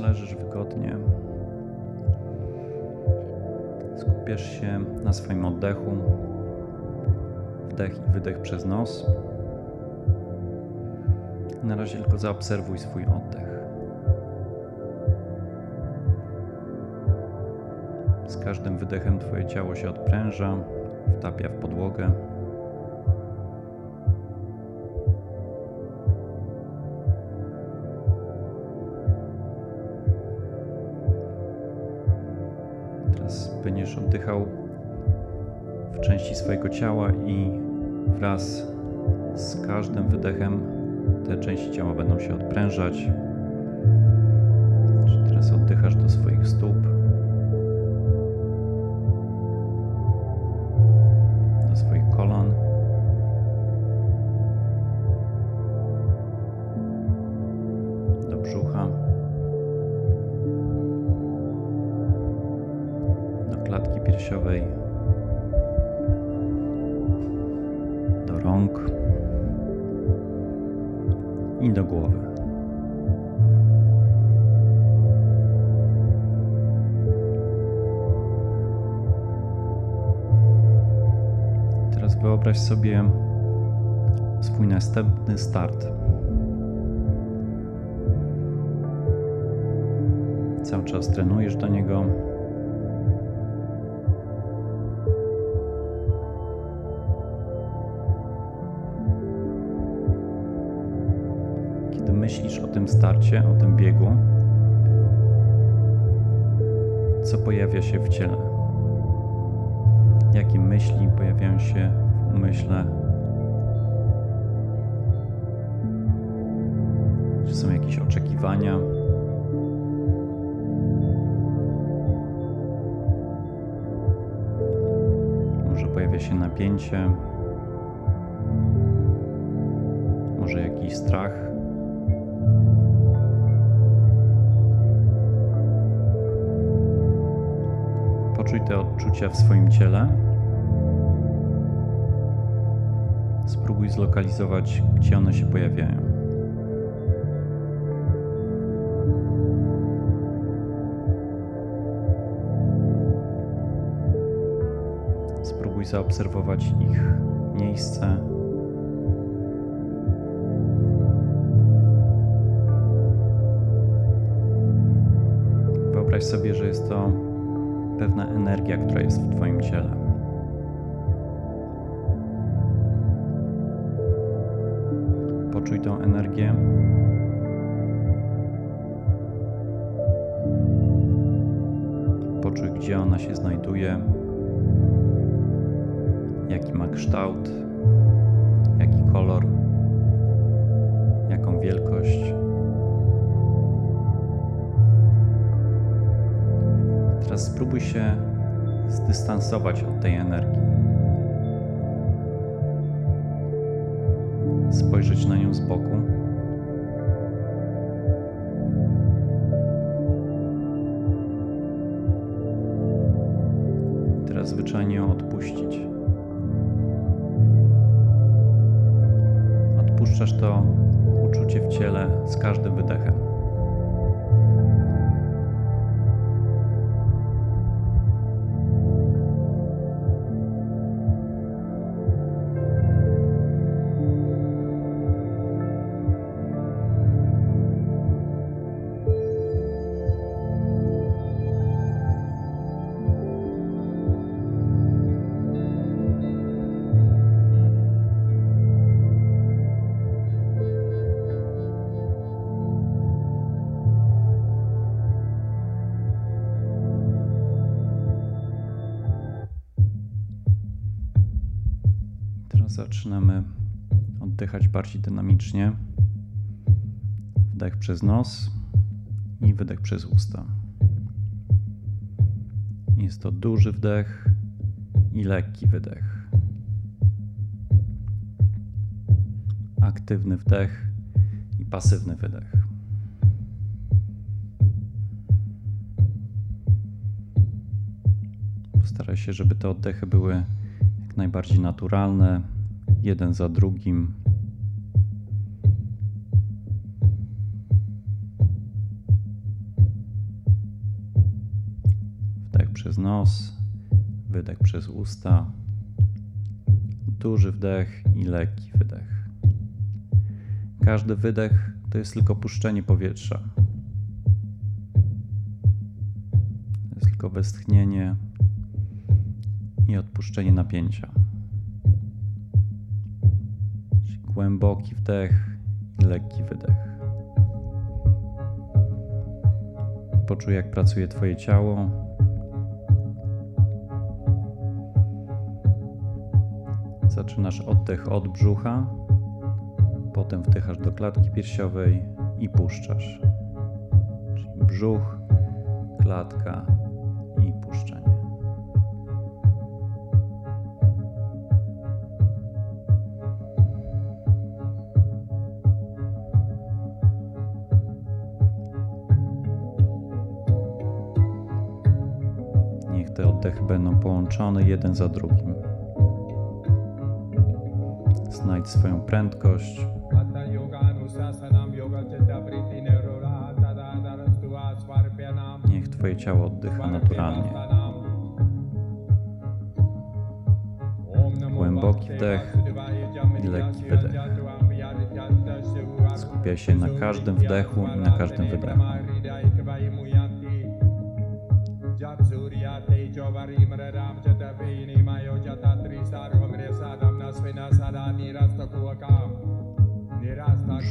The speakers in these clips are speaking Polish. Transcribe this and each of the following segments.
Leżysz wygodnie. Skupiasz się na swoim oddechu. Wdech i wydech przez nos. Na razie tylko zaobserwuj swój oddech. Z każdym wydechem Twoje ciało się odpręża, wtapia w podłogę. Oddychał w części swojego ciała i wraz z każdym wydechem te części ciała będą się odprężać. Czyli teraz oddychasz do swoich stóp. Wyobraź sobie swój następny start. Cały czas trenujesz do niego. Kiedy myślisz o tym starcie, o tym biegu, co pojawia się w ciele? Jakie myśli pojawiają się w umyśle? Czy są jakieś oczekiwania? Może pojawia się napięcie? Może jakiś strach? Poczuj te odczucia w swoim ciele. Spróbuj zlokalizować, gdzie one się pojawiają. Spróbuj zaobserwować ich miejsce. Wyobraź sobie, że jest to pewna energia, która jest w Twoim ciele. Poczuj tą energię. Poczuj, gdzie ona się znajduje, jaki ma kształt, jaki kolor, jaką wielkość. Teraz spróbuj się zdystansować od tej energii. Spojrzeć na nią z boku. I teraz zwyczajnie ją odpuścić. Odpuszczasz to uczucie w ciele z każdym wydechem. Zaczynamy oddychać bardziej dynamicznie. Wdech przez nos i wydech przez usta. Jest to duży wdech i lekki wydech. Aktywny wdech i pasywny wydech. Postaraj się, żeby te oddechy były jak najbardziej naturalne, jeden za drugim. Wdech przez nos, wydech przez usta. Duży wdech i lekki wydech. Każdy wydech to jest tylko puszczenie powietrza. To jest tylko westchnienie i odpuszczenie napięcia. Głęboki wdech i lekki wydech. Poczuj, jak pracuje Twoje ciało. Zaczynasz oddech od brzucha, potem wdychasz do klatki piersiowej i puszczasz. Czyli brzuch, klatka Oddechy będą połączone jeden za drugim. Znajdź swoją prędkość. Niech Twoje ciało oddycha naturalnie. Głęboki wdech i lekki wydech. Skupiaj się na każdym wdechu i na każdym wydechu.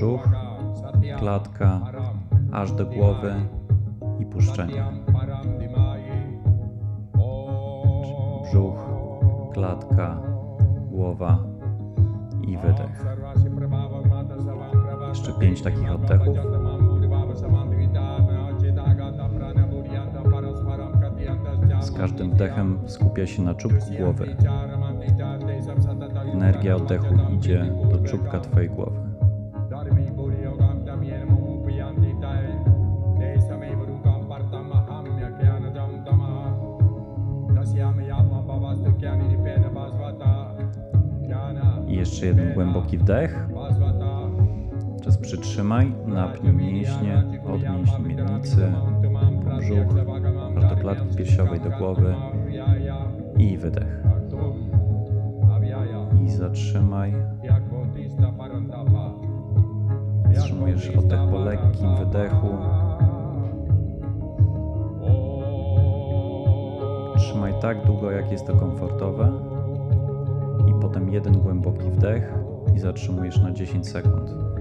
Brzuch, klatka, aż do głowy i puszczenie. Brzuch, klatka, głowa i wydech. Jeszcze pięć takich oddechów. Z każdym wdechem skupia się na czubku głowy. Energia oddechu idzie do czubka Twojej głowy. Jeszcze jeden głęboki wdech. Teraz przytrzymaj, napnij mięśnie od mięśni miednicy, brzuch, aż do klatki piersiowej, do głowy i wydech. I zatrzymaj. Wstrzymujesz oddech po lekkim wydechu. Trzymaj tak długo, jak jest to komfortowe. I potem jeden głęboki wdech i zatrzymujesz na 10 sekund.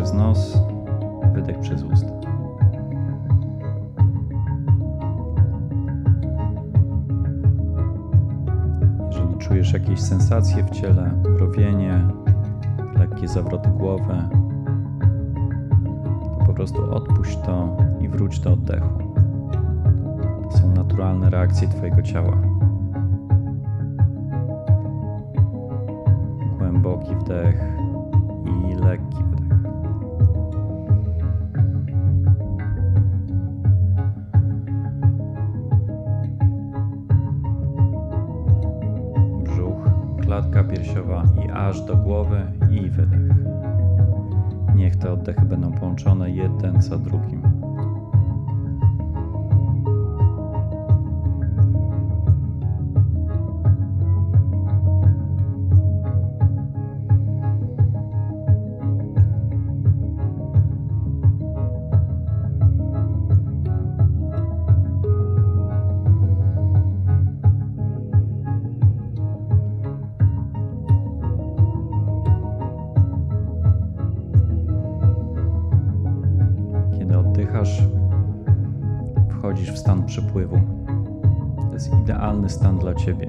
Przez nos, wydech przez usta. Jeżeli czujesz jakieś sensacje w ciele, mrowienie, lekkie zawroty głowy, to po prostu odpuść to i wróć do oddechu. To są naturalne reakcje Twojego ciała. Głęboki wdech klatka piersiowa i aż do głowy i wydech. Niech te oddechy będą połączone jeden za drugim. Dla ciebie.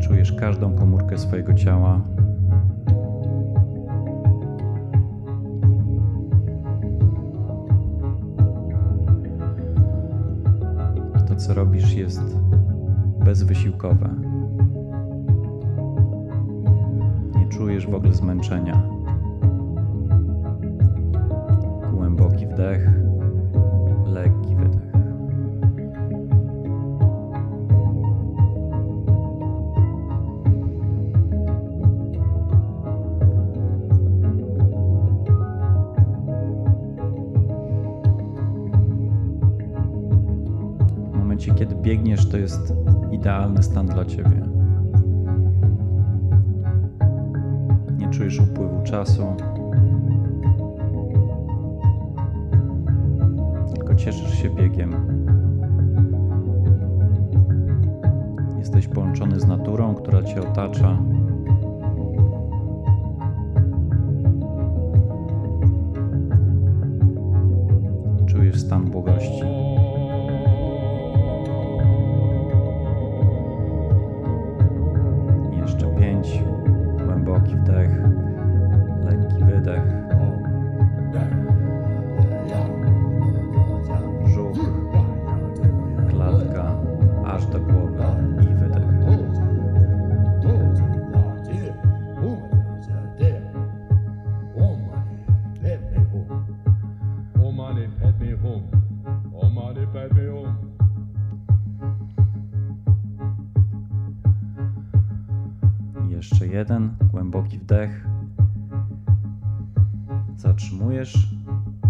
Czujesz każdą komórkę swojego ciała. To, co robisz, jest bezwysiłkowe. Nie czujesz w ogóle zmęczenia. Głęboki wdech, momencie, kiedy biegniesz, to jest idealny stan dla ciebie. Nie czujesz upływu czasu. Tylko cieszysz się biegiem. Jesteś połączony z naturą, która cię otacza. Głęboki wdech. Zatrzymujesz,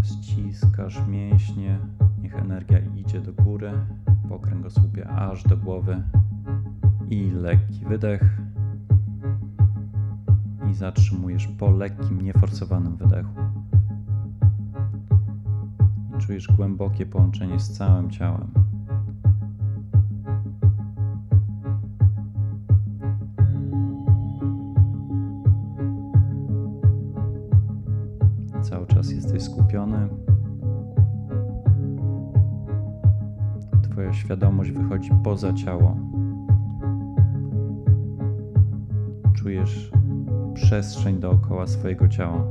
ściskasz mięśnie. Niech energia idzie do góry po kręgosłupie aż do głowy. I lekki wydech. I zatrzymujesz po lekkim, nieforsowanym wydechu. I czujesz głębokie połączenie z całym ciałem. Czas jesteś skupiony. Twoja świadomość wychodzi poza ciało. Czujesz przestrzeń dookoła swojego ciała.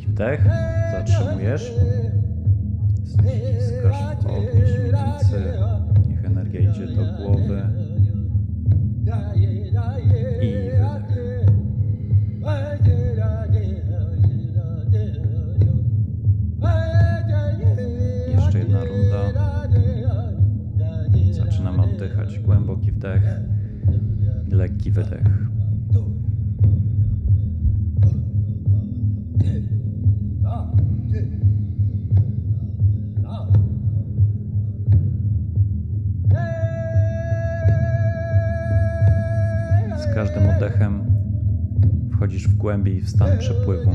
Głęboki wdech, zatrzymujesz. Ściskasz podnieś miednicy. Niech energia idzie do głowy. I wydech. Jeszcze jedna runda. Zaczynamy oddychać. Głęboki wdech lekki wydech. Każdym oddechem wchodzisz w głębiej w stan przepływu.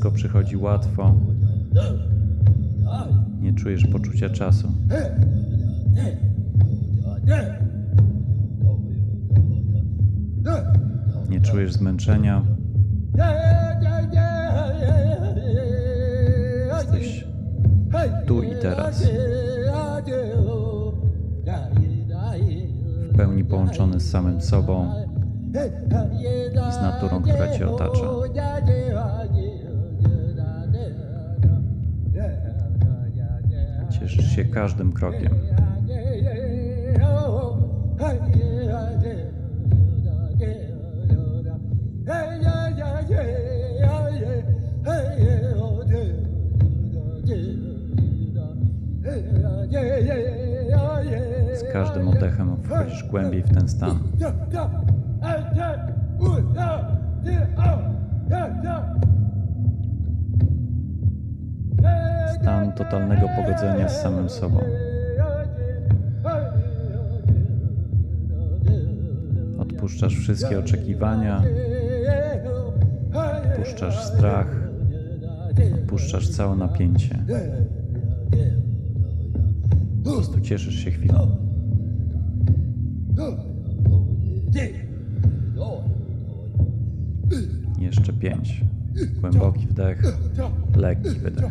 Wszystko przychodzi łatwo. Nie czujesz poczucia czasu. Nie czujesz zmęczenia. Jesteś tu i teraz. W pełni połączony z samym sobą i z naturą, która Cię otacza. Cieszysz się każdym krokiem. Z każdym oddechem wchodzisz głębiej w ten stan. Totalnego pogodzenia z samym sobą. Odpuszczasz wszystkie oczekiwania, odpuszczasz strach, odpuszczasz całe napięcie. Po prostu cieszysz się chwilą. Jeszcze pięć. Głęboki wdech, lekki wydech.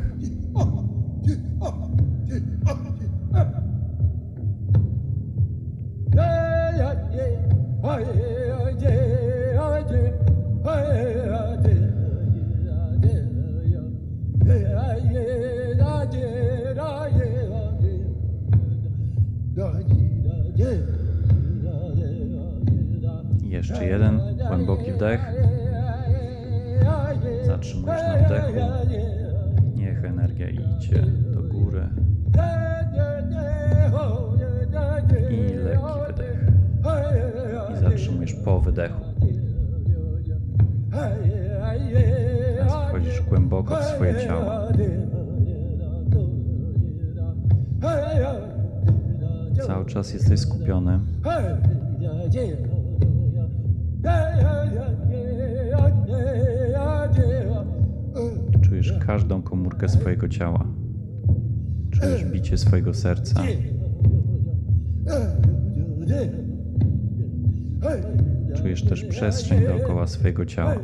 Jeszcze jeden głęboki wdech. Zatrzymujesz na wdechu. Niech energia idzie wydechu. Teraz wchodzisz głęboko w swoje ciało. Cały czas jesteś skupiony. Czujesz każdą komórkę swojego ciała. Czujesz bicie swojego serca. Czujesz też przestrzeń dookoła swojego ciała.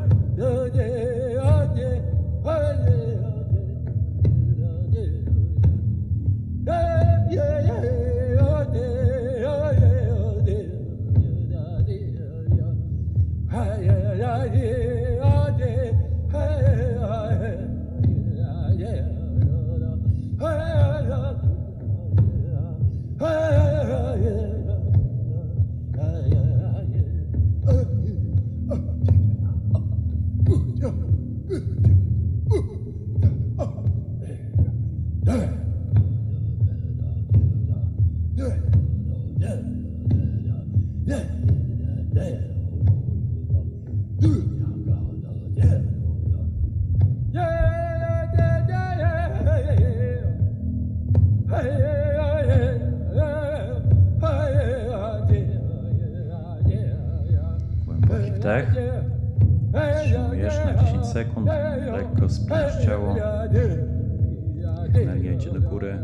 Spinasz ciało. Idzie do góry.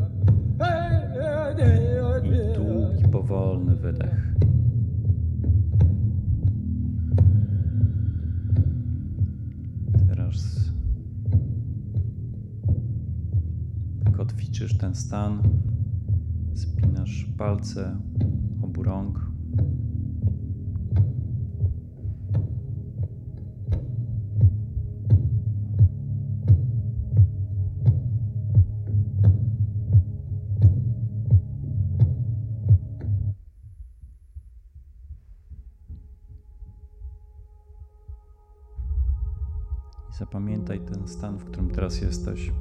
I długi, powolny wydech. Teraz kotwiczysz ten stan. Spinasz palce obu rąk. I zapamiętaj ten stan, w którym teraz jesteś.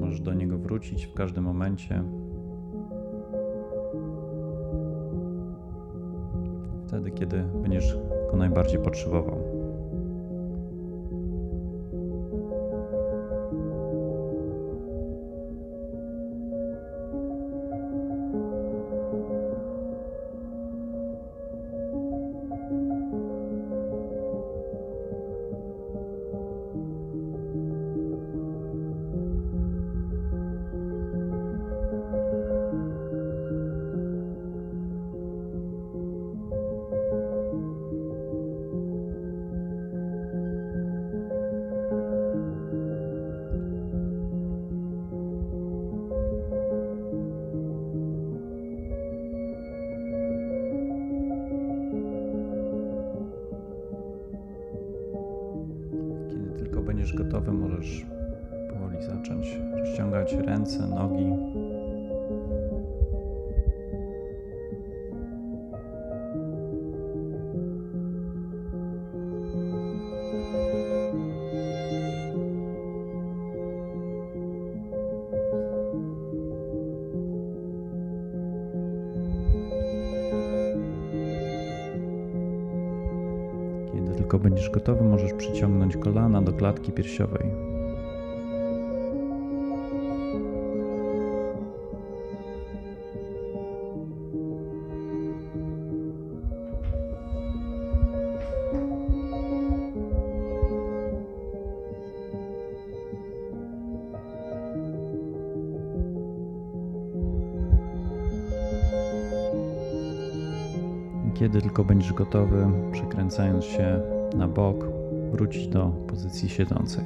Możesz do niego wrócić w każdym momencie. Wtedy, kiedy będziesz go najbardziej potrzebował. Rozciągać ręce, nogi. Kiedy tylko będziesz gotowy, możesz przyciągnąć kolana do klatki piersiowej. Kiedy tylko będziesz gotowy, przekręcając się na bok, wrócić do pozycji siedzącej.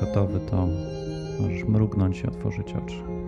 Gotowy, to możesz mrugnąć i otworzyć oczy.